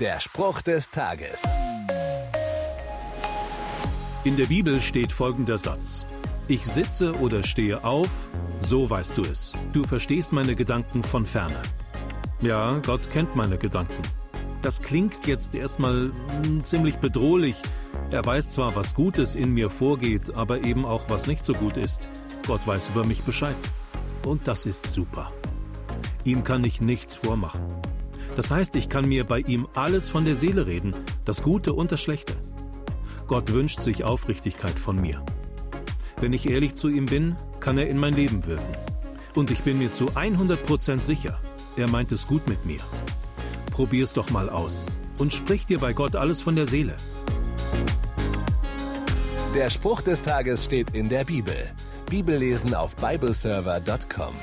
Der Spruch des Tages. In der Bibel steht folgender Satz. Ich sitze oder stehe auf, so weißt du es. Du verstehst meine Gedanken von ferne. Ja, Gott kennt meine Gedanken. Das klingt jetzt erstmal hm, ziemlich bedrohlich. Er weiß zwar, was Gutes in mir vorgeht, aber eben auch, was nicht so gut ist. Gott weiß über mich Bescheid. Und das ist super. Ihm kann ich nichts vormachen. Das heißt, ich kann mir bei ihm alles von der Seele reden, das Gute und das Schlechte. Gott wünscht sich Aufrichtigkeit von mir. Wenn ich ehrlich zu ihm bin, kann er in mein Leben wirken. Und ich bin mir zu 100% sicher, er meint es gut mit mir. Probier's doch mal aus und sprich dir bei Gott alles von der Seele. Der Spruch des Tages steht in der Bibel. Bibellesen auf bibleserver.com.